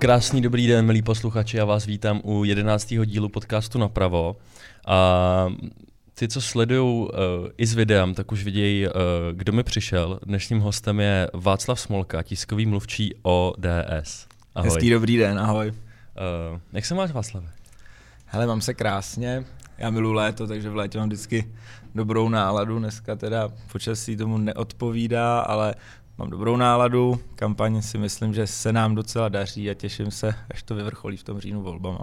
Krásný dobrý den, milí posluchači, já vás vítám u jedenáctého dílu podcastu Napravo. A ty, co sledují uh, i s videem, tak už vidějí, uh, kdo mi přišel. Dnešním hostem je Václav Smolka, tiskový mluvčí ODS. Ahoj. Hezký dobrý den, ahoj. Uh, jak se máš, Václav? Hele, mám se krásně. Já miluji léto, takže v létě mám vždycky dobrou náladu. Dneska teda počasí tomu neodpovídá, ale mám dobrou náladu. Kampaň si myslím, že se nám docela daří a těším se, až to vyvrcholí v tom říjnu volbama.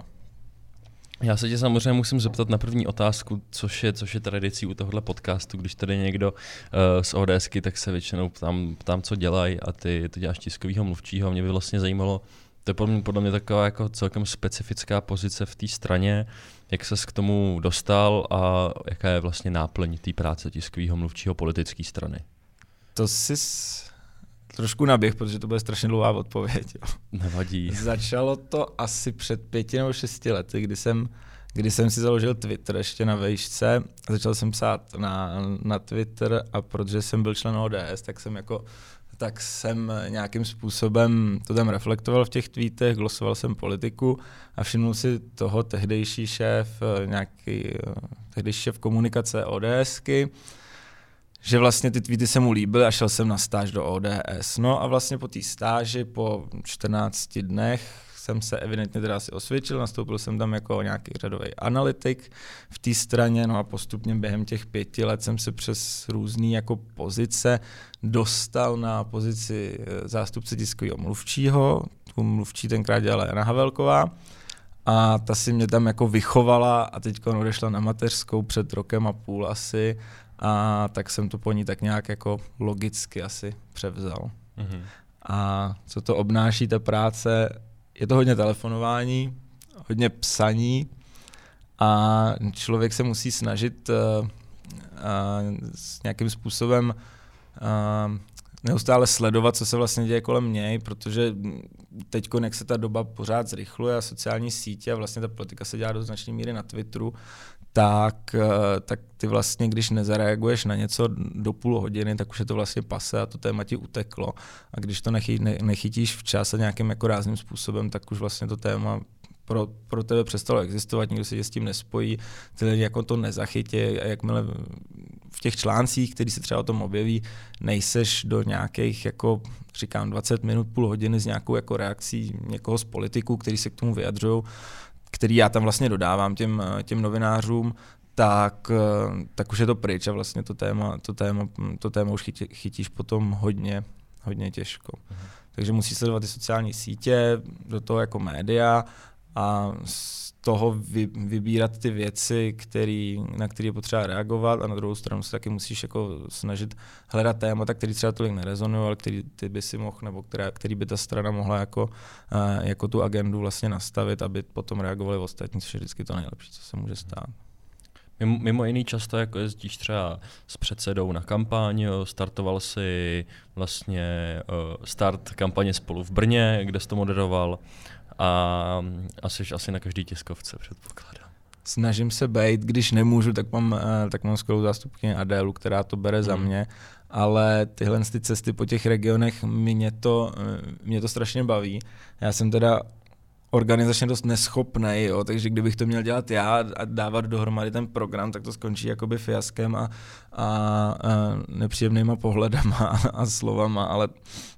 Já se tě samozřejmě musím zeptat na první otázku, což je, což je tradicí u tohohle podcastu. Když tady někdo uh, z ODSky, tak se většinou ptám, ptám co dělají a ty, ty děláš tiskovýho mluvčího. Mě by vlastně zajímalo, to je podle mě, podle mě taková jako celkem specifická pozice v té straně, jak ses k tomu dostal a jaká je vlastně náplň té práce tiskového mluvčího politické strany. To jsi trošku naběh, protože to bude strašně dlouhá odpověď. Jo. Nevadí. Začalo to asi před pěti nebo šesti lety, kdy jsem, kdy jsem si založil Twitter ještě na vejšce. Začal jsem psát na, na Twitter a protože jsem byl člen ODS, tak jsem jako tak jsem nějakým způsobem to tam reflektoval v těch tweetech, glosoval jsem politiku a všimnul si toho tehdejší šéf, nějaký tehdejší šéf komunikace ODSky, že vlastně ty tweety se mu líbily a šel jsem na stáž do ODS. No a vlastně po té stáži, po 14 dnech, jsem se evidentně teda asi osvědčil, nastoupil jsem tam jako nějaký řadový analytik v té straně, no a postupně během těch pěti let jsem se přes různé jako pozice dostal na pozici eh, zástupce tiskového mluvčího, tu mluvčí tenkrát dělala Jana Havelková, a ta si mě tam jako vychovala a teď odešla na mateřskou před rokem a půl asi a tak jsem to po ní tak nějak jako logicky asi převzal. Mm-hmm. A co to obnáší ta práce, je to hodně telefonování, hodně psaní a člověk se musí snažit uh, uh, s nějakým způsobem uh, neustále sledovat, co se vlastně děje kolem něj, protože teď, jak se ta doba pořád zrychluje a sociální sítě a vlastně ta politika se dělá do značné míry na Twitteru, tak, eh, tak ty vlastně, když nezareaguješ na něco do půl hodiny, tak už je to vlastně pase a to téma ti uteklo. A když to nechy, ne, nechytíš včas a nějakým jako rázným způsobem, tak už vlastně to téma pro, pro tebe přestalo existovat, nikdo se s tím nespojí, ty lidi jako to nezachytí a jakmile v těch článcích, který se třeba o tom objeví, nejseš do nějakých, jako říkám, 20 minut, půl hodiny s nějakou jako reakcí někoho z politiků, který se k tomu vyjadřují, který já tam vlastně dodávám těm, těm novinářům, tak, tak už je to pryč a vlastně to téma, to téma, to téma už chytí, chytíš potom hodně, hodně těžko. Mhm. Takže musí sledovat ty sociální sítě, do toho jako média a toho vy, vybírat ty věci, který, na které je potřeba reagovat a na druhou stranu se taky musíš jako snažit hledat témata, který třeba tolik nerezonují, ale který ty by si mohl, nebo která, který by ta strana mohla jako, uh, jako tu agendu vlastně nastavit, aby potom reagovali ostatní, což je vždycky to nejlepší, co se může stát. Mimo, mimo jiný často jako jezdíš třeba s předsedou na kampaň, startoval si vlastně uh, start kampaně spolu v Brně, kde jsi to moderoval a asi, asi na každý tiskovce předpokládám. Snažím se být, když nemůžu, tak mám, uh, tak mám skvělou zástupkyni Adélu, která to bere mm. za mě, ale tyhle ty cesty po těch regionech mě to, uh, mě to strašně baví. Já jsem teda organizačně dost neschopný, jo, takže kdybych to měl dělat já a dávat dohromady ten program, tak to skončí jakoby fiaskem a, a, a nepříjemnýma pohledama a, a slovama, ale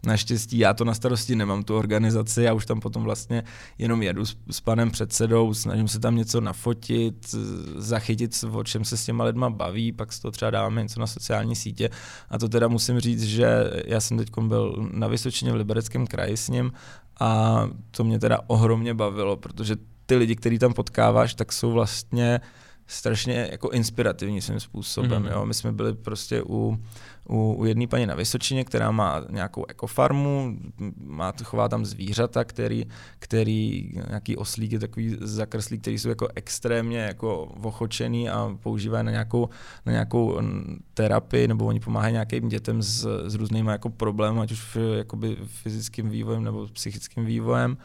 naštěstí já to na starosti nemám, tu organizaci, já už tam potom vlastně jenom jedu s, s panem předsedou, snažím se tam něco nafotit, zachytit, o čem se s těma lidma baví, pak z třeba dáváme něco na sociální sítě. A to teda musím říct, že já jsem teď byl na Vysočině v Libereckém kraji s ním a to mě teda ohromně bavilo, protože ty lidi, který tam potkáváš, tak jsou vlastně strašně jako inspirativní svým způsobem. Mm-hmm. Jo. My jsme byli prostě u, u, u jedné paní na Vysočině, která má nějakou ekofarmu, má, chová tam zvířata, který, který nějaký oslíky, takový zakrslí, který jsou jako extrémně jako vochočený a používají na nějakou, na nějakou terapii, nebo oni pomáhají nějakým dětem s, s různými jako problémy, ať už v, jakoby fyzickým vývojem nebo psychickým vývojem.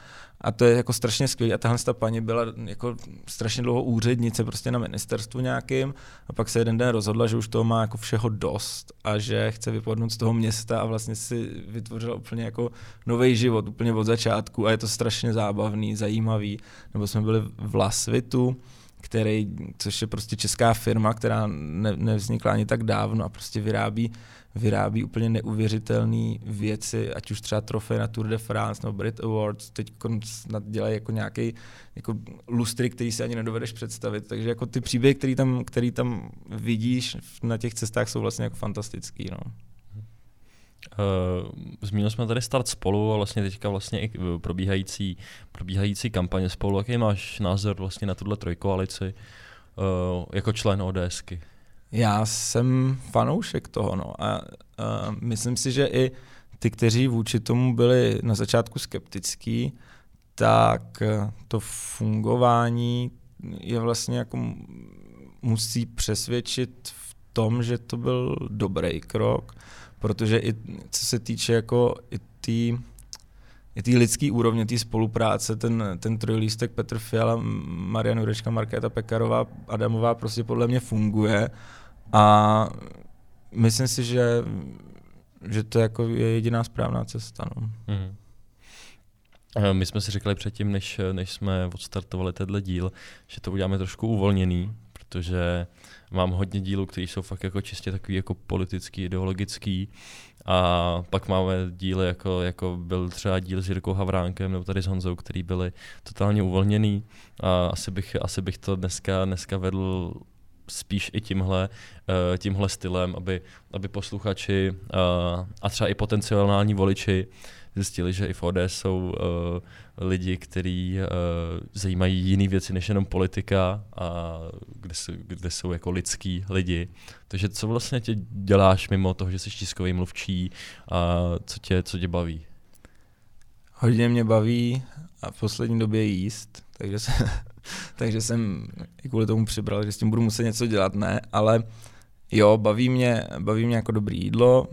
A to je jako strašně skvělé. A tahle ta paní byla jako strašně dlouho úřednice prostě na ministerstvu nějakým a pak se jeden den rozhodla, že už toho má jako všeho dost a že chce vypadnout z toho města a vlastně si vytvořila úplně jako nový život, úplně od začátku a je to strašně zábavný, zajímavý. Nebo jsme byli v Lasvitu, který, což je prostě česká firma, která ne, nevznikla ani tak dávno a prostě vyrábí, vyrábí úplně neuvěřitelné věci, ať už třeba trofej na Tour de France nebo Brit Awards, teď snad dělají jako nějaký jako lustry, který si ani nedovedeš představit, takže jako ty příběhy, který tam, který tam vidíš na těch cestách jsou vlastně jako fantastický, no. Uh, zmínili jsme tady start spolu a vlastně teďka vlastně i probíhající, probíhající kampaně spolu. Jaký máš názor vlastně na tuhle trojkoalici uh, jako člen ODSky? Já jsem fanoušek toho, no. A uh, myslím si, že i ty, kteří vůči tomu byli na začátku skeptický, tak to fungování je vlastně jako musí přesvědčit v tom, že to byl dobrý krok protože i co se týče jako i té i té lidské úrovně, té spolupráce, ten, ten trojlístek Petr Fiala, Marian Jurečka, Markéta Pekarová, Adamová prostě podle mě funguje a myslím si, že, že to jako je jediná správná cesta. No. Mm-hmm. My jsme si řekli předtím, než, než jsme odstartovali tenhle díl, že to uděláme trošku uvolněný, protože mám hodně dílů, které jsou fakt jako čistě takový jako politický, ideologický. A pak máme díly, jako, jako byl třeba díl s Jirkou Havránkem nebo tady s Honzou, který byly totálně uvolněný. A asi bych, asi bych to dneska, dneska vedl spíš i tímhle, uh, tímhle stylem, aby, aby posluchači uh, a třeba i potenciální voliči zjistili, že i v ODS jsou uh, lidi, kteří uh, zajímají jiné věci než jenom politika a kde jsou, kde jsou jako lidský lidi. Takže co vlastně tě děláš mimo toho, že jsi tiskový mluvčí a co tě, co tě baví? Hodně mě baví a v poslední době jíst, takže, se, takže jsem i kvůli tomu přibral, že s tím budu muset něco dělat, ne, ale jo, baví mě, baví mě jako dobrý jídlo,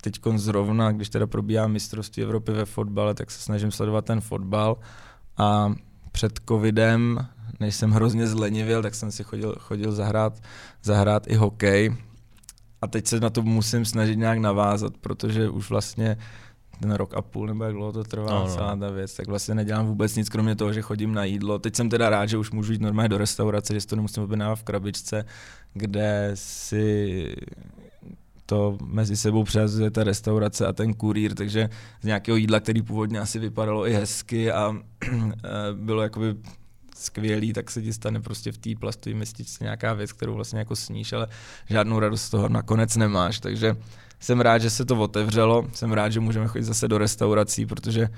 teď zrovna, když teda probíhá mistrovství Evropy ve fotbale, tak se snažím sledovat ten fotbal a před covidem, než jsem hrozně zlenivěl, tak jsem si chodil, chodil zahrát, zahrát i hokej a teď se na to musím snažit nějak navázat, protože už vlastně ten rok a půl, nebo jak dlouho to trvá, no, no. celá ta věc, tak vlastně nedělám vůbec nic, kromě toho, že chodím na jídlo. Teď jsem teda rád, že už můžu jít normálně do restaurace, že si to nemusím objednávat v krabičce, kde si to mezi sebou přehazuje ta restaurace a ten kurýr, takže z nějakého jídla, který původně asi vypadalo i hezky a bylo jakoby skvělý, tak se ti stane prostě v té plastové mističce nějaká věc, kterou vlastně jako sníš, ale žádnou radost z toho nakonec nemáš, takže jsem rád, že se to otevřelo, jsem rád, že můžeme chodit zase do restaurací, protože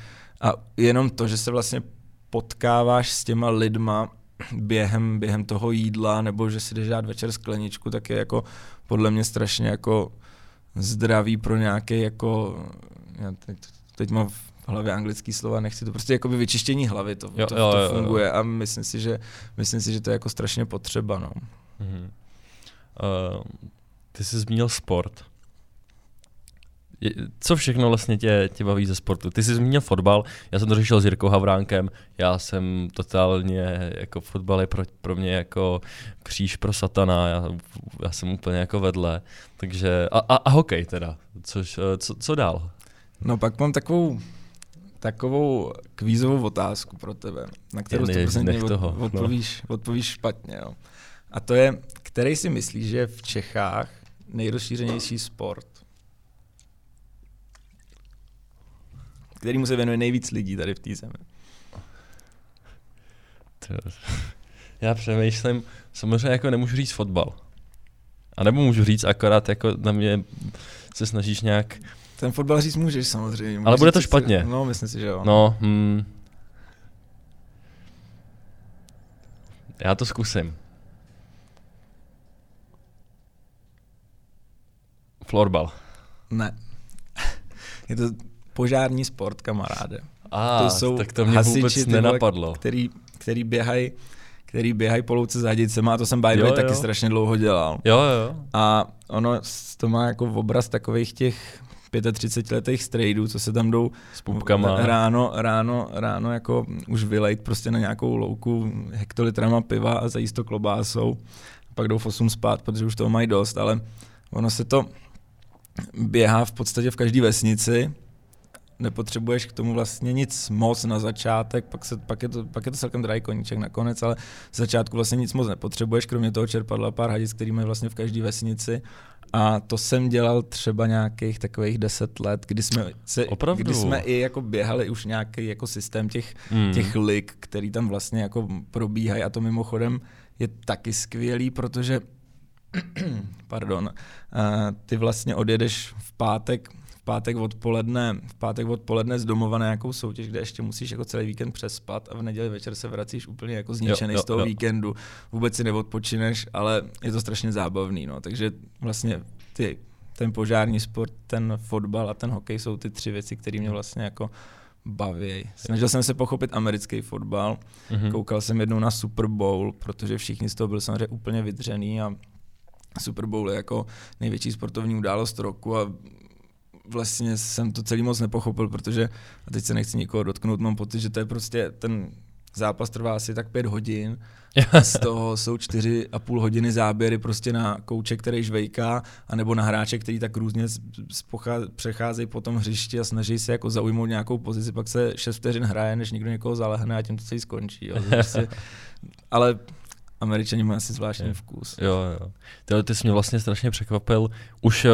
a jenom to, že se vlastně potkáváš s těma lidma během, během toho jídla, nebo že si jdeš dát večer skleničku, tak je jako podle mě strašně jako zdraví pro nějaké jako, já teď, teď mám v hlavě anglický slova, nechci to prostě jako vyčištění hlavy, to, jo, to, jo, to jo, funguje jo. a myslím si, že, myslím si, že to je jako strašně potřeba. No. Mm-hmm. Uh, ty jsi zmínil sport co všechno vlastně tě, tě baví ze sportu? Ty jsi zmínil fotbal, já jsem to řešil s Jirkou Havránkem, já jsem totálně, jako fotbal je pro, pro mě jako kříž pro satana, já, já jsem úplně jako vedle, takže, a, a, a hokej teda, což, eh, co, co dál? No pak mám takovou takovou kvízovou otázku pro tebe, na kterou to od, toho, no. odpovíš, no. odpovíš špatně. Jo. A to je, který si myslíš, že je v Čechách nejrozšířenější sport? Kterýmu se věnuje nejvíc lidí tady v té zemi. Já přemýšlím, samozřejmě jako nemůžu říct fotbal. A nebo můžu říct akorát jako na mě se snažíš nějak... Ten fotbal říct můžeš samozřejmě. Můžeš Ale bude to špatně. Si, no, myslím si, že jo. No, hmm. Já to zkusím. Florbal. Ne. Je to požární sport, kamaráde. A, to jsou tak to mě hasiči, vůbec nenapadlo. Který, který běhají který běhají po louce s hadicema a to jsem by the way taky strašně dlouho dělal. Jo, jo. A ono to má jako obraz takových těch 35 letých strejdů, co se tam jdou s pupkama. ráno, ráno, ráno jako už vylejt prostě na nějakou louku hektolitrama piva a zajíst to klobásou. A pak jdou v 8 spát, protože už toho mají dost, ale ono se to, běhá v podstatě v každé vesnici, nepotřebuješ k tomu vlastně nic moc na začátek, pak, se, pak, je, to, pak je to celkem drahý koníček nakonec, ale z začátku vlastně nic moc nepotřebuješ, kromě toho čerpadla pár hadic, který mají vlastně v každé vesnici. A to jsem dělal třeba nějakých takových deset let, kdy jsme, se, Opravdu? kdy jsme i jako běhali už nějaký jako systém těch, Hmm. těch lig, který tam vlastně jako probíhají a to mimochodem je taky skvělý, protože pardon, eh, ty vlastně odjedeš v pátek, v pátek odpoledne, v pátek odpoledne z domova na nějakou soutěž, kde ještě musíš jako celý víkend přespat a v neděli večer se vracíš úplně jako zničený Jo, jo, z toho jo. víkendu. Vůbec si neodpočineš, ale je to strašně zábavný, no. Takže vlastně ty, ten požární sport, ten fotbal a ten hokej jsou ty tři věci, které mě vlastně jako baví. Snažil jsem se pochopit americký fotbal, Mhm. Koukal jsem jednou na Super Bowl, protože všichni z toho byli samozřejmě úplně vydřený a Super Bowl je jako největší sportovní událost roku a vlastně jsem to celý moc nepochopil, protože, a teď se nechci nikoho dotknout, mám pocit, že to je prostě, ten zápas trvá asi tak pět hodin, z toho jsou čtyři a půl hodiny záběry prostě na kouče, který žvejká, anebo na hráče, který tak různě přecházejí po tom hřišti a snaží se jako zaujmout nějakou pozici, pak se šest vteřin hraje, než někdo někoho zalehne a tím to celý skončí. Jo. Prostě, ale američani mají asi zvláštní vkus. Jo, jo. Ty, ty jsi mě vlastně strašně překvapil. Už eh,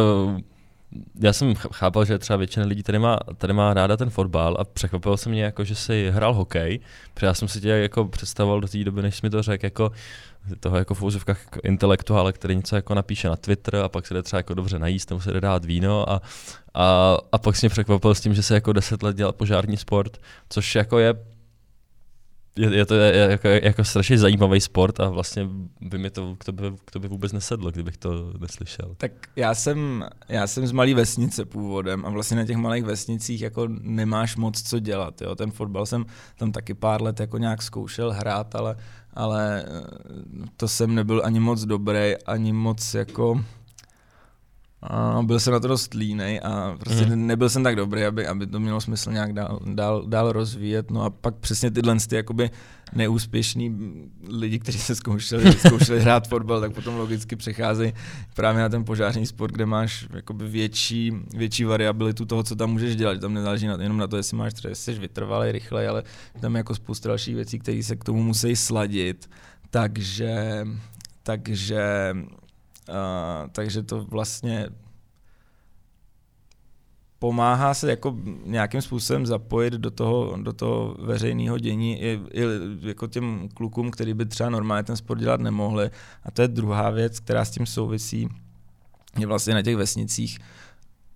já jsem ch- chápal, že třeba většina lidí tady má, tady má ráda ten fotbal a překvapilo se mě jako, že jsi hrál hokej, protože já jsem si tě jako představoval do té doby, než jsi mi to řekl, jako toho jako v úzovkách jako intelektuále, který něco jako napíše na Twitter a pak se jde třeba jako dobře najíst nebo se jde dát víno a, a, a pak jsi mě překvapil s tím, že se jako deset let dělal požární sport, což jako je je, je to je, jako, jako strašně zajímavý sport a vlastně by mi to k tobě, k tobě vůbec nesedlo, kdybych to neslyšel. Tak já jsem, já jsem z malé vesnice původem a vlastně na těch malých vesnicích jako nemáš moc co dělat. Jo. Ten fotbal jsem tam taky pár let jako nějak zkoušel hrát, ale, ale eh, to jsem nebyl ani moc dobrý, ani moc jako a byl jsem na to dost línej a prostě mm. nebyl jsem tak dobrý, aby, aby to mělo smysl nějak dál, dál, dál rozvíjet. No a pak přesně tyhle ty jakoby neúspěšní lidi, kteří se zkoušeli, zkoušeli hrát fotbal, tak potom logicky přecházejí právě na ten požární sport, kde máš jakoby větší, větší variabilitu toho, co tam můžeš dělat. Tam nezáleží na, jenom na to, jestli máš třeba, jestli jsi vytrvalý, rychlej, ale tam je jako spousta dalších věcí, které se k tomu musí sladit. Takže, takže Takže to vlastně pomáhá se jako nějakým způsobem zapojit do toho, do toho veřejného dění i, i jako těm klukům, který by třeba normálně ten sport dělat nemohli. A to je druhá věc, která s tím souvisí, je vlastně na těch vesnicích.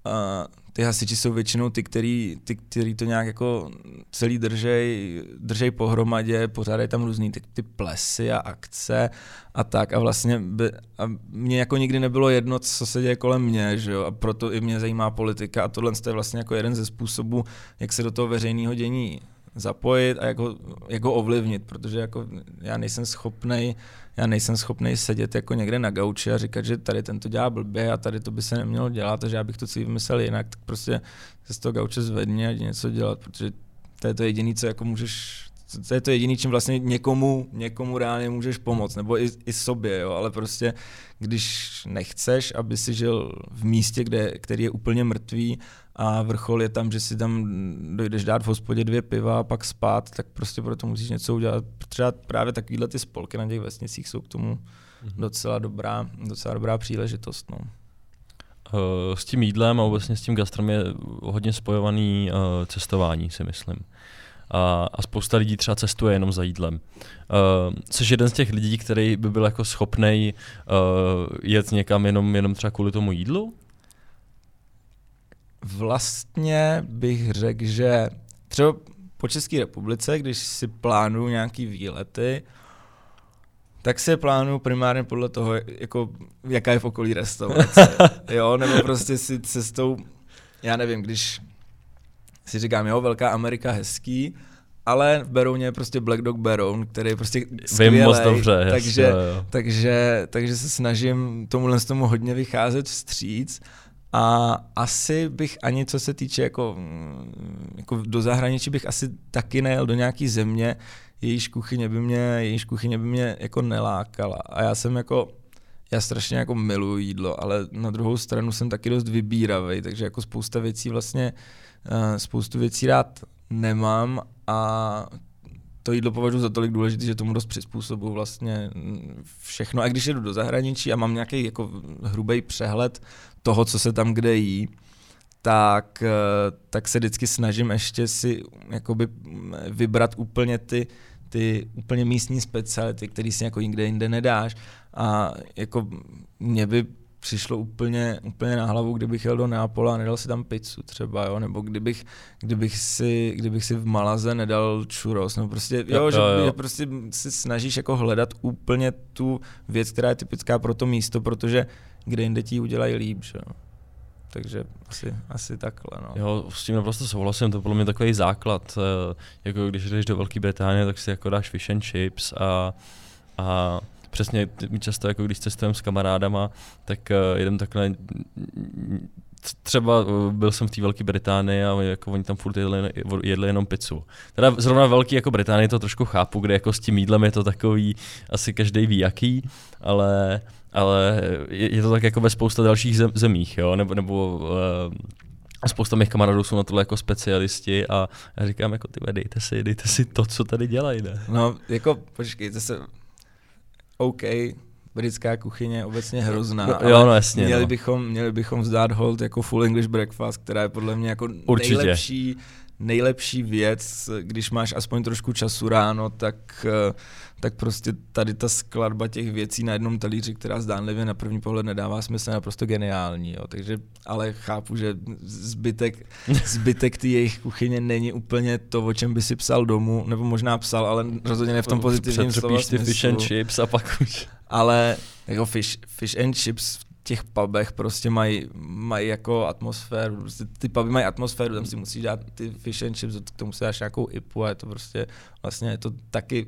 Uh, ty hasiči jsou většinou ty, který, ty, který to nějak jako celý držej, držej pohromadě, pořádají tam různý ty, ty plesy a akce a tak. A vlastně by, a mě jako nikdy nebylo jedno, co se děje kolem mě, že jo, a proto i mě zajímá politika a tohle je vlastně jako jeden ze způsobů, jak se do toho veřejného dění zapojit a jak ho, jak ho ovlivnit, protože jako já nejsem schopnej, já nejsem schopnej sedět jako někde na gauči a říkat, že tady tento dělá blbě a tady to by se nemělo dělat, takže já bych to celý vymyslel jinak, tak prostě se z toho gauče zvedni a něco dělat, protože to je to jediné, co jako můžeš, to je to jediné, čím vlastně někomu, někomu reálně můžeš pomoct, nebo i, i sobě, jo, ale prostě když nechceš, aby si žil v místě, kde, který je úplně mrtvý a vrchol je tam, že si tam dojdeš dát v hospodě dvě piva a pak spát, tak prostě proto musíš něco udělat. Třeba právě takovýhle ty spolky na těch vesnicích jsou k tomu docela dobrá, docela dobrá příležitost. No. Uh, s tím jídlem a obecně s tím gastrem je hodně spojovaný uh, cestování, si myslím. A, a spousta lidí třeba cestuje jenom za jídlem. Uh, jsi jeden z těch lidí, který by byl jako schopný uh, jet někam jenom, jenom třeba kvůli tomu jídlu? Vlastně bych řekl, že třeba po České republice, když si plánuju nějaký výlety, tak si je plánuju primárně podle toho, jako, jaká je v okolí restaurace. jo, nebo prostě si cestou, já nevím, když si říkám, jo, Velká Amerika hezký, ale v Berouně je prostě Black Dog Beroun, který je prostě Vím moc skvělej, dobře. takže, jasně, jo. takže, takže se snažím tomuhle z tomu hodně vycházet vstříc. A asi bych ani co se týče jako, mm, jako do zahraničí bych asi taky nejel do nějaký země, jejíž kuchyně by mě, jejíž kuchyně by mě jako nelákala. A já jsem jako, já strašně jako miluji jídlo, ale na druhou stranu jsem taky dost vybíravý, takže jako spousta věcí vlastně, uh, spoustu věcí rád nemám a to jídlo považuji za tolik důležité, že tomu dost přizpůsobuju vlastně všechno. A když jedu do zahraničí a mám nějaký jako hrubý přehled toho, co se tam kde jí, tak, eh, tak se vždycky snažím ještě si jakoby vybrat úplně ty, ty úplně místní speciality, které si jako nikde jinde nedáš. A jako mě by přišlo úplně, úplně na hlavu, kdybych jel do Neapola a nedal si tam pizzu třeba, jo? nebo kdybych, kdybych, si, kdybych si v Malaze nedal churros, no prostě, jo, jo, že, jo, že prostě si snažíš jako hledat úplně tu věc, která je typická pro to místo, protože kde jinde ti udělají líp, že jo. Takže asi, asi takhle. No. Jo, s tím naprosto souhlasím, to bylo mě takový základ. Eh, jako když jdeš do Velké Británie, tak si jako dáš fish and chips a, a přesně my často, jako když cestujeme s kamarádama, tak uh, jedem takhle třeba uh, byl jsem v té Velké Británii a jako oni tam furt jedli, jedli jenom pizzu. Teda zrovna Velký jako Británii to trošku chápu, kde jako s tím jídlem je to takový, asi každý ví jaký, ale, ale je, je to tak jako ve spousta dalších zem, zemích, jo, nebo, nebo uh, spousta mých kamarádů jsou na tohle jako specialisti a já říkám jako ty dejte si, dejte si to, co tady dělají, ne? No, jako počkejte se, OK, britská kuchyně je obecně hrozná. No, jo, no jasně. Měli, no. bychom, měli bychom vzdát hold jako full English breakfast, která je podle mě jako Určitě. nejlepší nejlepší věc, když máš aspoň trošku času ráno, tak, eh, tak prostě tady ta skladba těch věcí na jednom talíři, která zdánlivě na první pohled nedává smysl, je naprosto geniální. Jo. Takže, ale chápu, že zbytek, zbytek ty jejich kuchyně není úplně to, o čem by si psal domů, nebo možná psal, ale rozhodně ne v tom pozitivním slova ty fish and chips a pak už. Ale jako fish, fish and chips těch pubech prostě mají, mají jako atmosféru, prostě ty puby mají atmosféru, tam si musíš dát ty fish and chips, k tomu si dáš nějakou ipu a je to prostě, vlastně je to taky,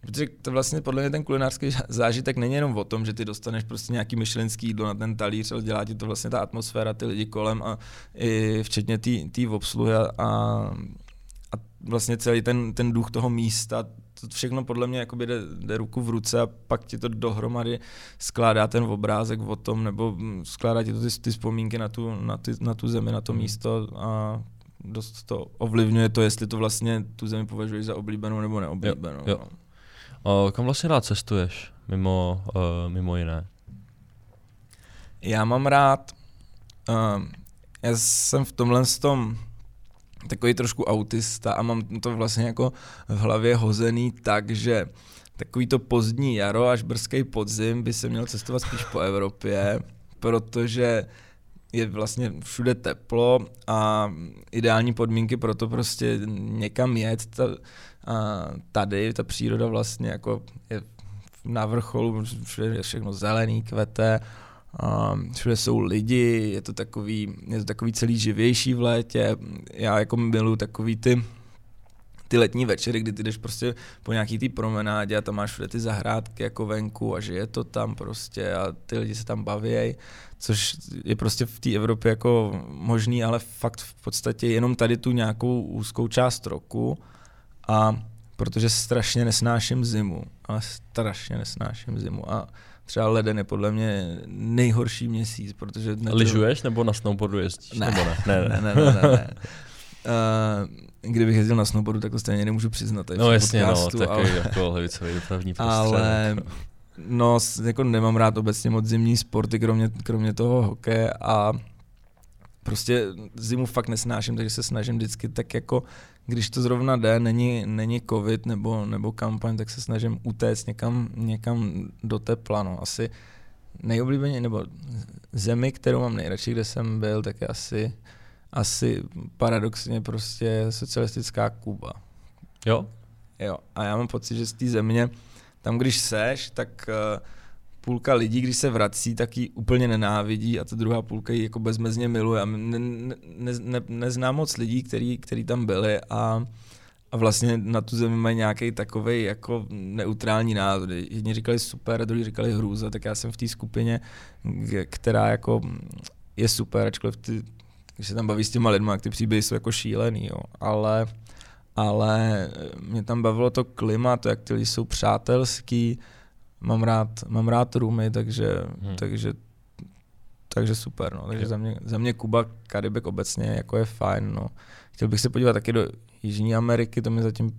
Protože to vlastně podle mě ten kulinářský zážitek není jenom o tom, že ty dostaneš prostě nějaký myšlenský jídlo na ten talíř, ale dělá ti to vlastně ta atmosféra, ty lidi kolem a i včetně té obsluhy a, a vlastně celý ten, ten duch toho místa, to všechno podle mě jakoby jde, jde ruku v ruce a pak ti to dohromady skládá ten obrázek o tom, nebo skládá ti to ty, ty vzpomínky na tu, na, ty, na tu zemi, na to hmm. místo a dost to ovlivňuje to, jestli to vlastně tu zemi považuješ za oblíbenou nebo neoblíbenou. Jo, jo. No. A kam vlastně rád cestuješ, mimo, uh, mimo jiné? Já mám rád, uh, já jsem v tomhle tom takový trošku autista a mám to vlastně jako v hlavě hozený tak, že takový to pozdní jaro až brzký podzim by se měl cestovat spíš po Evropě, protože je vlastně všude teplo a ideální podmínky pro to prostě někam jet. Ta, a tady ta příroda vlastně jako je na vrcholu, všude je všechno zelený, kvete, Um, všude jsou lidi, je to takový, je to takový celý živější v létě. Já jako miluji takový ty ty letní večery, kdy ty jdeš prostě po nějaký ty promenádě a tam máš všude ty zahrádky jako venku a že je to tam prostě a ty lidi se tam baví, což je prostě v té Evropě jako možný, ale fakt v podstatě jenom tady tu nějakou úzkou část roku a protože strašně nesnáším zimu, ale strašně nesnáším zimu a třeba leden je podle mě nejhorší měsíc, protože... Nebyl... Lyžuješ nebo na snowboardu jezdíš? Ne, nebo ne? Ne, ne, ne, ne, ne, ne. Uh, kdybych jezdil na snowboardu, tak to stejně nemůžu přiznat. No jasně, no, podcastu, no, takový ale... jako levicový dopravní prostředek. Ale no, jako nemám rád obecně moc zimní sporty, kromě, kromě toho hokeje a prostě zimu fakt nesnáším, takže se snažím vždycky tak jako když to zrovna jde, není, není covid nebo, nebo kampaň, tak se snažím utéct někam, někam do tepla. No. Asi nejoblíbeně, nebo zemi, kterou mám nejradši, kde jsem byl, tak je asi, asi paradoxně prostě socialistická Kuba. Jo? Jo. A já mám pocit, že z té země, tam když seš, tak uh, půlka lidí, když se vrací, tak ji úplně nenávidí a ta druhá půlka ji jako bezmezně miluje. A ne, ne, ne, neznám moc lidí, který, který tam byli a, a vlastně na tu zemi mají nějaký takový jako neutrální názor. Jedni říkali super, druhý říkali hrůza, tak já jsem v té skupině, která jako je super, ačkoliv ty, když se tam baví s těma lidma, ty příběhy jsou jako šílený, jo. ale ale mě tam bavilo to klima, to, jak ty lidi jsou přátelský, mám rád, mám rád rumy, takže, Hmm. takže takže super, no. Takže za mě, za mě Kuba, Karibek obecně jako je fajn, no. Chtěl bych se podívat taky do Jižní Ameriky, to mi zatím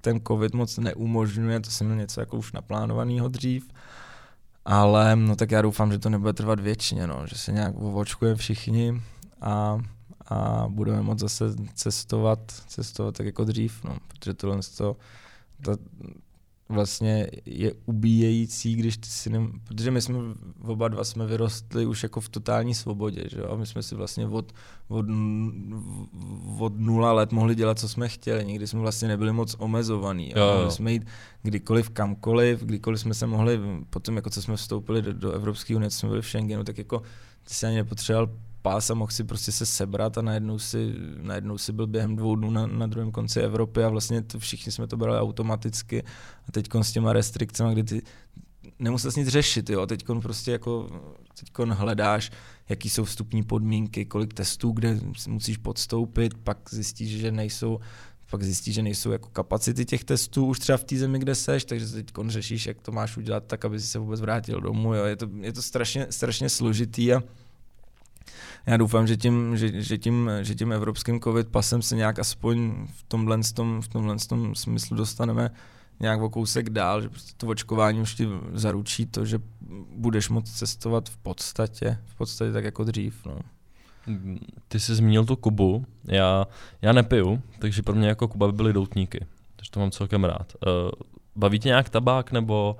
ten covid moc neumožňuje, to jsem měl něco jako už naplánovaného dřív, ale no tak já doufám, že to nebude trvat věčně, no, že se nějak očkujeme všichni a, a budeme moct zase cestovat, cestovat tak jako dřív, no, protože tohle to, to vlastně je ubíjející, když ty si nem... protože my jsme oba dva jsme vyrostli už jako v totální svobodě, že jo? a my jsme si vlastně od, od, od nula let mohli dělat, co jsme chtěli, nikdy jsme vlastně nebyli moc omezovaní, Jo, jo. mohli jsme jít kdykoliv, kamkoliv, kdykoliv jsme se mohli, potom jako co jsme vstoupili do, do Evropské unie, co jsme byli v Schengenu, tak jako ty si ani nepotřeboval pás a mohl si prostě se sebrat a najednou si, najednou si byl během dvou dnů na, na druhém konci Evropy a vlastně to všichni jsme to brali automaticky a teď s těma restrikcemi, kdy ty nemusel nic řešit, jo, teď prostě jako, teď hledáš, jaký jsou vstupní podmínky, kolik testů, kde musíš podstoupit, pak zjistíš, že nejsou pak zjistíš, že nejsou jako kapacity těch testů už třeba v té zemi, kde seš, takže teď řešíš, jak to máš udělat tak, aby si se vůbec vrátil domů. Jo. Je to, je to strašně, strašně složitý a já doufám, že tím, že, že, tím, že tím evropským covid pasem se nějak aspoň v tomhle, tom, v tomhle tom smyslu dostaneme nějak o kousek dál, že prostě to očkování už ti zaručí to, že budeš moct cestovat v podstatě, v podstatě tak jako dřív. No. Ty jsi zmínil tu Kubu, já, já nepiju, takže pro mě jako Kuba by byly doutníky, takže to mám celkem rád. Uh, baví tě nějak tabák nebo...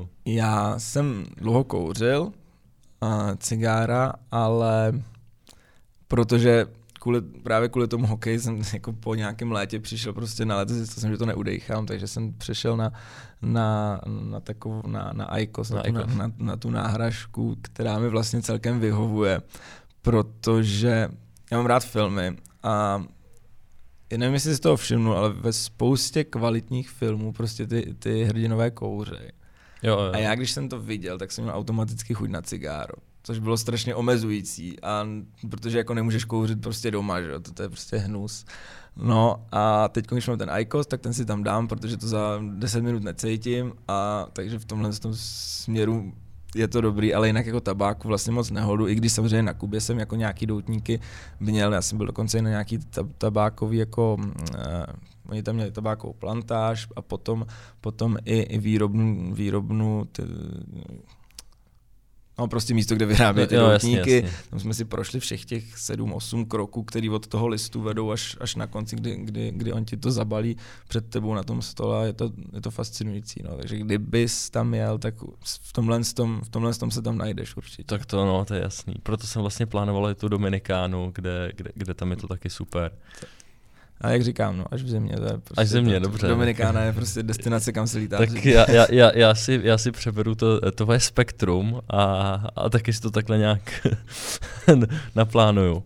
Uh... Já jsem dlouho kouřil, a cigára, ale protože kvůli, právě kvůli tomu hokeji jsem jako po nějakém létě přišel prostě na léto, zjistil jsem, že to neudejchám, takže jsem přešel na, na, na takovou, na, na IQOS, na, na, tu, na, na, tu náhražku, která mi vlastně celkem vyhovuje, protože já mám rád filmy a já nevím, jestli si toho všimnu, ale ve spoustě kvalitních filmů prostě ty, ty hrdinové kouřej. Jo, jo. A já, když jsem to viděl, tak jsem měl automaticky chuť na cigáro. Což bylo strašně omezující, a protože jako nemůžeš kouřit prostě doma, že jo, to, to je prostě hnus. No a teď, když mám ten IQOS, tak ten si tam dám, protože to za 10 minut necítím a takže v tomhle tom směru je to dobrý, ale jinak jako tabáku vlastně moc nehodu, i když samozřejmě na Kubě jsem jako nějaký doutníky měl, já jsem byl dokonce i na nějaký tab- tabákový jako, uh, oni tam měli tabákovou plantáž a potom, potom i, i výrobnu, výrobnu ty, No prostě místo, kde vyrábějí ty jo, doutníky. Tam jsme si prošli všech těch 7-8 kroků, který od toho listu vedou až, až na konci, kdy, kdy, kdy on ti to zabalí před tebou na tom stole je to, je to fascinující. No. Takže kdybys tam jel, tak v tomhle, tom, v tomhle tom se tam najdeš určitě. Tak to no, to je jasný. Proto jsem vlastně plánoval i tu Dominikánu, kde, kde, kde tam je to taky super. A jak říkám, no, až v zimě. To je prostě až v zimě, to, dobře. Dominikána je prostě destinace, kam se lítá. Tak já, já, já, já, si, já si přeberu to, tvoje spektrum a, a taky si to takhle nějak naplánuju. Uh,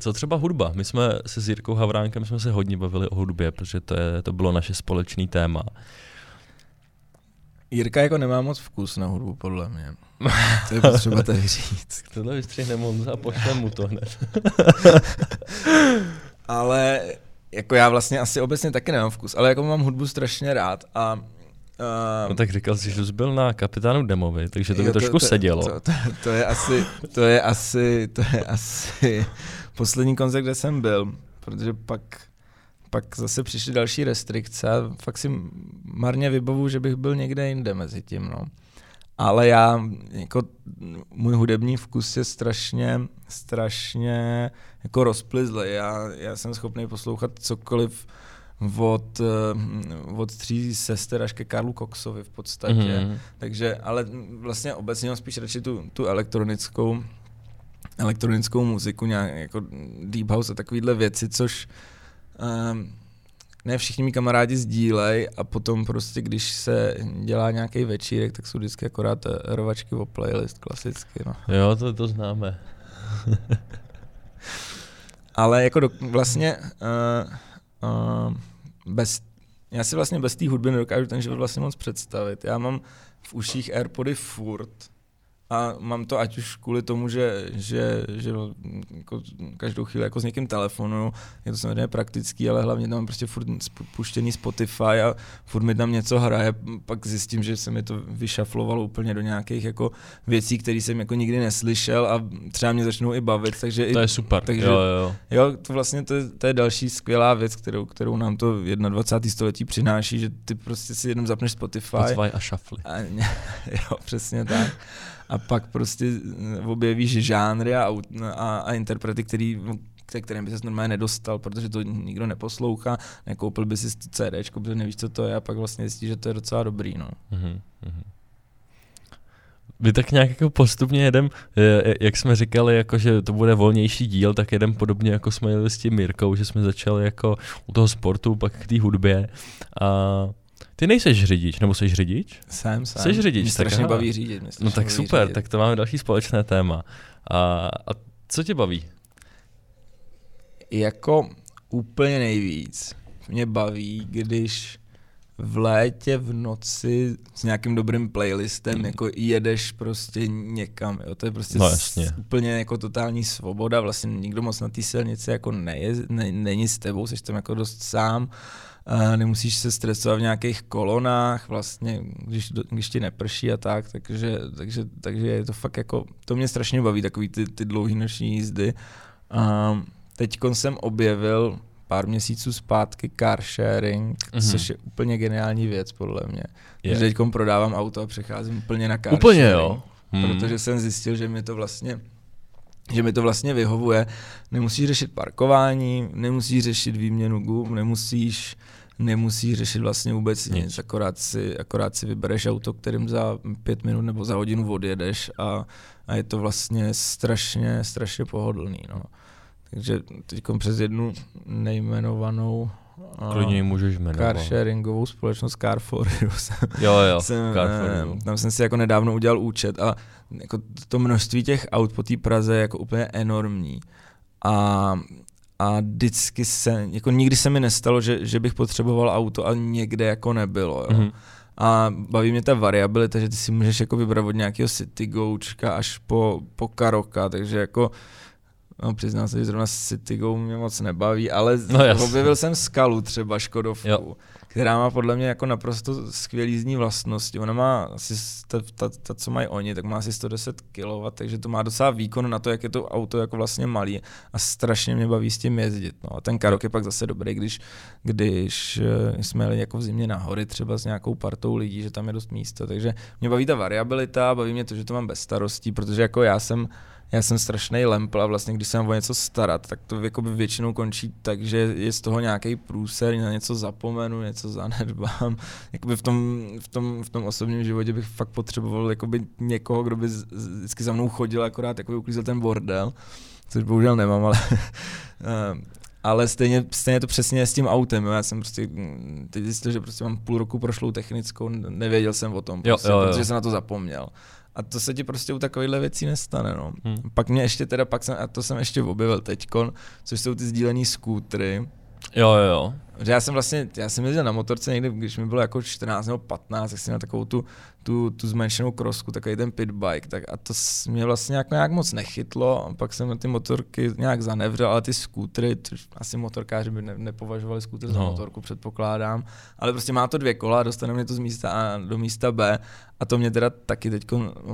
co třeba hudba? My jsme se s Jirkou Havránkem jsme se hodně bavili o hudbě, protože to, je, to bylo naše společné téma. Jirka jako nemá moc vkus na hudbu, podle mě. To je potřeba tady říct. Tohle vystřihne Monza a pošlem mu to hned. ale jako já vlastně asi obecně taky nemám vkus, ale jako mám hudbu strašně rád a Uh, no tak říkal jsi, že jsi byl na kapitánu Demovi, takže to by jo, trošku to, sedělo. To, to, to, je asi, to je asi, to je asi poslední koncert, kde jsem byl, protože pak, pak zase přišly další restrikce a fakt si marně vybavu, že bych byl někde jinde mezi tím, no. Ale já, jako můj hudební vkus je strašně, strašně jako rozplizlý. Já, já jsem schopný poslouchat cokoliv, od, od tří sester až ke Karlu Coxovi v podstatě. Mm-hmm. Takže, ale vlastně obecně mám spíš radši tu, tu elektronickou, elektronickou muziku, nějak jako deep house a takovýhle věci, což um, ne všichni mi kamarádi sdílej a potom prostě, když se dělá nějaký večírek, tak jsou vždycky akorát rovačky o playlist klasicky. No. Jo, to, to známe. ale jako do, vlastně uh, Uh, bez, já si vlastně bez té hudby nedokážu ten život vlastně moc představit. Já mám v uších Airpody furt a mám to ať už kvůli tomu, že, že, že jako každou chvíli jako s někým telefonu, je to samozřejmě praktický, ale hlavně tam prostě furt puštěný Spotify a furt mi tam něco hraje, pak zjistím, že se mi to vyšaflovalo úplně do nějakých jako věcí, které jsem jako nikdy neslyšel a třeba mě začnou i bavit, takže To je super, takže, jo, jo. Jo, to vlastně to je, to je další skvělá věc, kterou, kterou nám to 21. století přináší, že ty prostě si jenom zapneš Spotify. Spotify a. A, jo, přesně tak. A pak prostě objevíš žánry a, a, a interprety, který ke kterým by se normálně nedostal, protože to nikdo neposlouchá, nekoupil by si CD, protože nevíš, co to je a pak vlastně zjistíš, že to je docela dobrý. No. Mm-hmm. Vy tak nějak jako postupně jedem, jak jsme říkali, jako že to bude volnější díl, tak jedem podobně jako jsme jeli s tím Mirkou, že jsme začali jako u toho sportu, pak k té hudbě. A ty nejseš řidič, nebo jsi řidič? Jsem, jsem. Jsi řidič, mě strašně tak, baví řídit. Mě no tak super, řídit. tak to máme další společné téma. A, a co tě baví? Jako úplně nejvíc mě baví, když v létě v noci s nějakým dobrým playlistem mm. jako jedeš prostě někam, jo. to je prostě no, s, úplně jako totální svoboda, vlastně nikdo moc na té silnici jako neje, ne, není s tebou, jsi tam jako dost sám, nemusíš se stresovat v nějakých kolonách, vlastně, když, když ti neprší a tak, takže, takže, takže je to fakt jako, to mě strašně baví, takový ty, ty dlouhý noční jízdy. A teď jsem objevil pár měsíců zpátky car sharing, mm-hmm. což je úplně geniální věc podle mě. Yeah. Teď prodávám auto a přecházím úplně na car Úplně sharing, jo. Hmm. Protože jsem zjistil, že mi to vlastně že mi to vlastně vyhovuje. Nemusíš řešit parkování, nemusíš řešit výměnu gum, nemusíš nemusíš řešit vlastně vůbec nic, nic. Akorát, si, akorát si vybereš auto, kterým za pět minut nebo za hodinu odjedeš a, a je to vlastně strašně, strašně pohodlný. No. Takže teď přes jednu nejmenovanou Klidně můžeš jmenovat. Car sharingovou společnost Carfor. jo, jo, jsem. Eh, tam jsem si jako nedávno udělal účet a jako to množství těch aut po té Praze je jako úplně enormní. A, a vždycky se, jako nikdy se mi nestalo, že, že bych potřeboval auto a někde jako nebylo. Jo. Mm-hmm. A baví mě ta variabilita, že ty si můžeš jako vybrat od nějakého City Goučka až po, po Karoka, takže jako No, přiznám se, že zrovna City Go mě moc nebaví, ale no, objevil jsem skalu třeba Škodovku, jo. Která má podle mě jako naprosto skvělý jízdní vlastnosti. Ona má asi, ta, ta, ta, co mají oni, tak má asi 110 kW, takže to má docela výkon na to, jak je to auto jako vlastně malý a strašně mě baví s tím jezdit. No. A ten Karok je pak zase dobrý, když, když eh, jsme jeli jako v zimě na hory třeba s nějakou partou lidí, že tam je dost místa, takže mě baví ta variabilita, baví mě to, že to mám bez starostí, protože jako já jsem já jsem strašný lempl a vlastně když se mám o něco starat, tak to jakoby většinou končí tak, že je z toho nějaký průser, na něco zapomenu, něco zanedbám. Jakoby v tom, v tom, v tom osobním životě bych fakt potřeboval jakoby někoho, kdo by vždycky za mnou chodil, akorát jako uklízel ten bordel, což bohužel nemám, ale eh, ale stejně, stejně to přesně s tím autem. Jo. Já jsem prostě teď zjistil, že prostě mám půl roku prošlou technickou, nevěděl jsem o tom, prostě, jo, jo, jo. protože jsem na to zapomněl. A to se ti prostě u takovýchhle věcí nestane. No. Hmm. Pak mě ještě teda, pak jsem, a to jsem ještě objevil teďkon, což jsou ty sdílený skútry. Jo, jo, jo. Že já jsem vlastně, já jsem jezdil na motorce někdy, když mi bylo jako 14 nebo 15, tak jsem měl takovou tu, tu, tu zmenšenou krosku, takový ten pit bike, tak a to mě vlastně nějak, nějak moc nechytlo, a pak jsem na ty motorky nějak zanevřel, ale ty skútry, asi motorkáři by ne, nepovažovali skútr no. za motorku, předpokládám, ale prostě má to dvě kola, dostane mě to z místa A do místa B a to mě teda taky teď,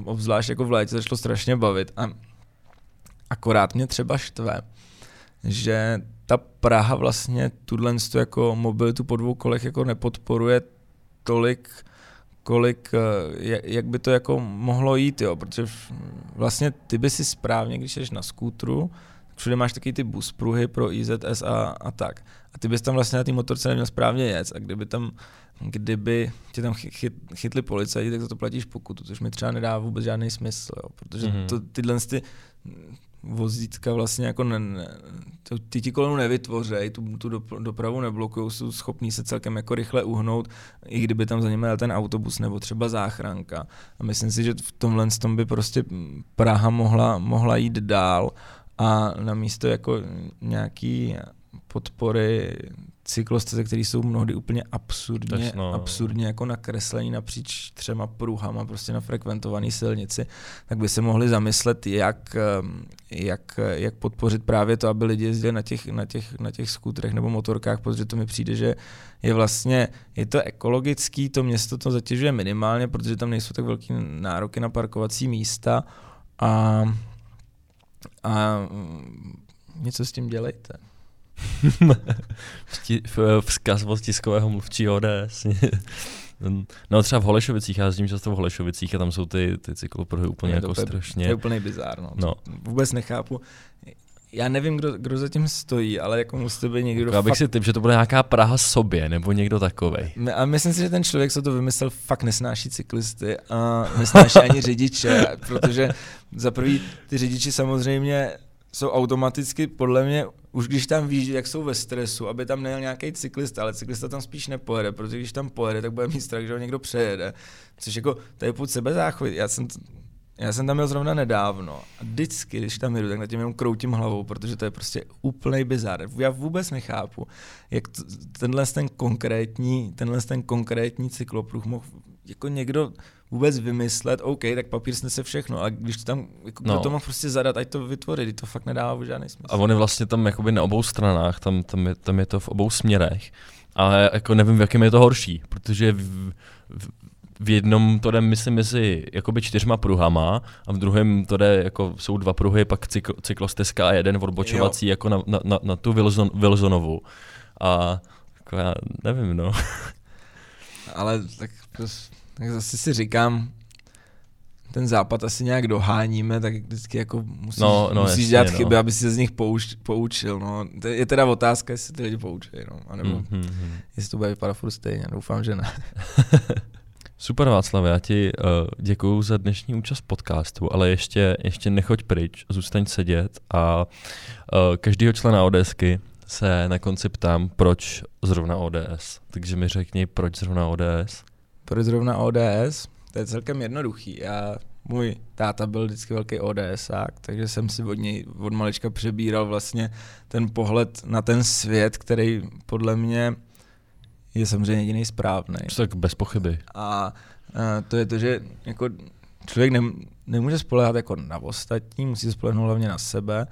obzvlášť jako v létě, začalo strašně bavit a akorát mě třeba štve, že ta Praha vlastně tuhle jako mobilitu po dvou kolech jako nepodporuje tolik, kolik, eh, jak by to jako mohlo jít, jo, protože vlastně ty by si správně, když jsi na skútru, všude máš taky ty bus pruhy pro IZS a, a tak. A ty bys tam vlastně na té motorce neměl správně jet a kdyby tam kdyby tě tam chyt, chytli policajti, tak za to platíš pokutu, což mi třeba nedá vůbec žádný smysl, jo, protože mm-hmm. to, tyhle ty vozítka vlastně jako ne, ne, to, ty ti kolonu nevytvořejí, tu, tu dopravu neblokují, jsou schopní se celkem jako rychle uhnout, i kdyby tam za nimi ten autobus nebo třeba záchranka. A myslím si, že v tomhle tom by prostě Praha mohla, mohla jít dál a na místo jako nějaký podpory cyklosteze, které jsou mnohdy úplně absurdně, Tež, no. absurdně jako nakreslení napříč třema pruhama prostě na frekventované silnici, tak by se mohli zamyslet, jak, jak, jak podpořit právě to, aby lidi jezdili na těch, na těch, na těch skutrech nebo motorkách, protože to mi přijde, že je vlastně, je to ekologický, to město to zatěžuje minimálně, protože tam nejsou tak velké nároky na parkovací místa a, a mm, něco s tím dělejte. Vzkaz od tiskového mluvčího ODS. No třeba v Holešovicích, já jezdím často v Holešovicích a tam jsou ty, ty cyklopruhy úplně Je jako to, úplně- strašně. To je úplný bizár, no. No. Vůbec nechápu. Já nevím, kdo, kdo za tím stojí, ale jako musí být někdo Jako Já bych fakt... si typ, že to bude nějaká Praha sobě, nebo někdo takovej. A myslím si, že ten člověk, co to vymyslel, fakt nesnáší cyklisty a nesnáší ani řidiče, protože za prvý ty řidiči samozřejmě jsou automaticky, podle mě, už když tam víš, jak jsou ve stresu, aby tam nejel nějaký cyklista, ale cyklista tam spíš nepojede, protože když tam pojede, tak bude mít strach, že ho někdo přejede. Což jako, to je půd sebezáchvět. Já jsem, já jsem tam byl zrovna nedávno a vždycky, když tam jedu, tak na tím jenom kroutím hlavou, protože to je prostě úplný bizár. Já vůbec nechápu, jak t- tenhle ten konkrétní, tenhle ten konkrétní cyklopruh mohl jako někdo vůbec vymyslet, OK, tak papír snese všechno, ale když to tam, jako No. to mohl prostě zadat, ať to vytvořit, teď to fakt nedává žádný smysl. A on je vlastně tam jakoby na obou stranách, tam, tam, je, tam je to v obou směrech. Ale jako nevím, v jakém je to horší, protože v, v, v jednom to jde, myslím, mezi jakoby čtyřma pruhama a v druhém to jde, jako jsou dva pruhy, pak cykl, cyklostezka a jeden odbočovací jako na, na, na, na tu Wilson, Wilsonovu. A jako já nevím, no. Ale tak, tak zase si říkám, ten západ asi nějak doháníme, tak vždycky jako musíš, No, no, musíš jasně, dělat no. chyby, aby si se z nich pouč, poučil. No. To je teda otázka, jestli ty lidi poučí, no. anebo mm. Mm, mm, mm. jestli to bude vypadat furt stejně. Doufám, že ne. Super Václav, já ti uh, děkuji za dnešní účast podcastu, ale ještě, ještě nechoď pryč, zůstaň sedět a uh, každýho člena ODSky se na konci ptám, proč zrovna ODS. Takže mi řekni, proč zrovna ODS. Proč zrovna ODS? To je celkem jednoduchý. Já, můj táta byl vždycky velký ODSák, takže jsem si od něj od malička přebíral vlastně ten pohled na ten svět, který podle mě je samozřejmě jediný správný. Tak bez pochyby. A, a to je to, že jako člověk nem, nemůže spolehat jako na ostatní, musí se spolehnout hlavně na sebe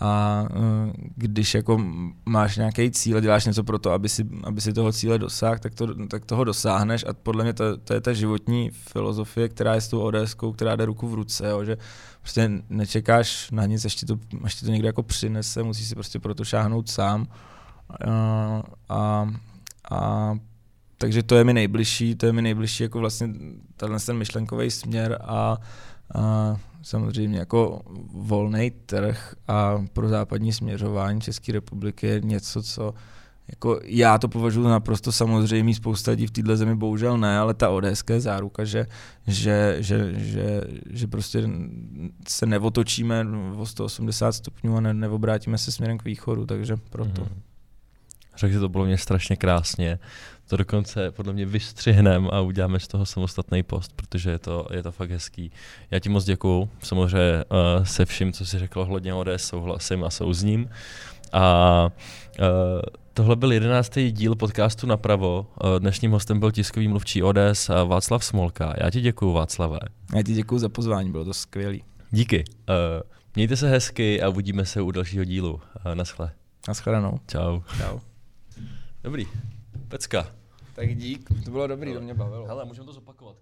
a eh, když jako máš nějaký cíl, děláš něco pro to, aby si, aby si toho cíle dosáhl, tak, to, tak toho dosáhneš a podle mě to, to je ta životní filozofie, která je s tou ods která jde ruku v ruce, jo, že prostě nečekáš na nic, až ti to, až ti to někdo jako přinese, musíš si prostě pro to šáhnout sám a, a, a takže to je mi nejbližší, to je mi nejbližší jako vlastně tenhle ten myšlenkový směr a, a samozřejmě jako volný trh a pro západní směřování České republiky je něco, co jako já to považuji naprosto samozřejmý, spousta lidí v této zemi bohužel ne, ale ta ODS je záruka, že, že, že, že, že prostě se neotočíme o 180 stupňů a ne, neobrátíme se směrem k východu, takže proto. Mhm. Řekl jsi to bylo mě strašně krásně. To dokonce podle mě vystřihnem a uděláme z toho samostatný post, protože je to, je to fakt hezký. Já ti moc děkuju. Samozřejmě uh, se vším, co jsi řekl ohledně ODS, souhlasím a souzním. A uh, tohle byl jedenáctý díl podcastu Napravo. Uh, dnešním hostem byl tiskový mluvčí ODS Václav Smolka. Já ti děkuju, Václavé. Já ti děkuji za pozvání, bylo to skvělé. Díky. Mějte se hezky a uvidíme se u dalšího dílu. Naschle. Naschledanou. Čau. Čau. Dobrý. Pecka. Tak dík, to bylo dobrý, to mě bavilo. Hele, můžeme to zopakovat.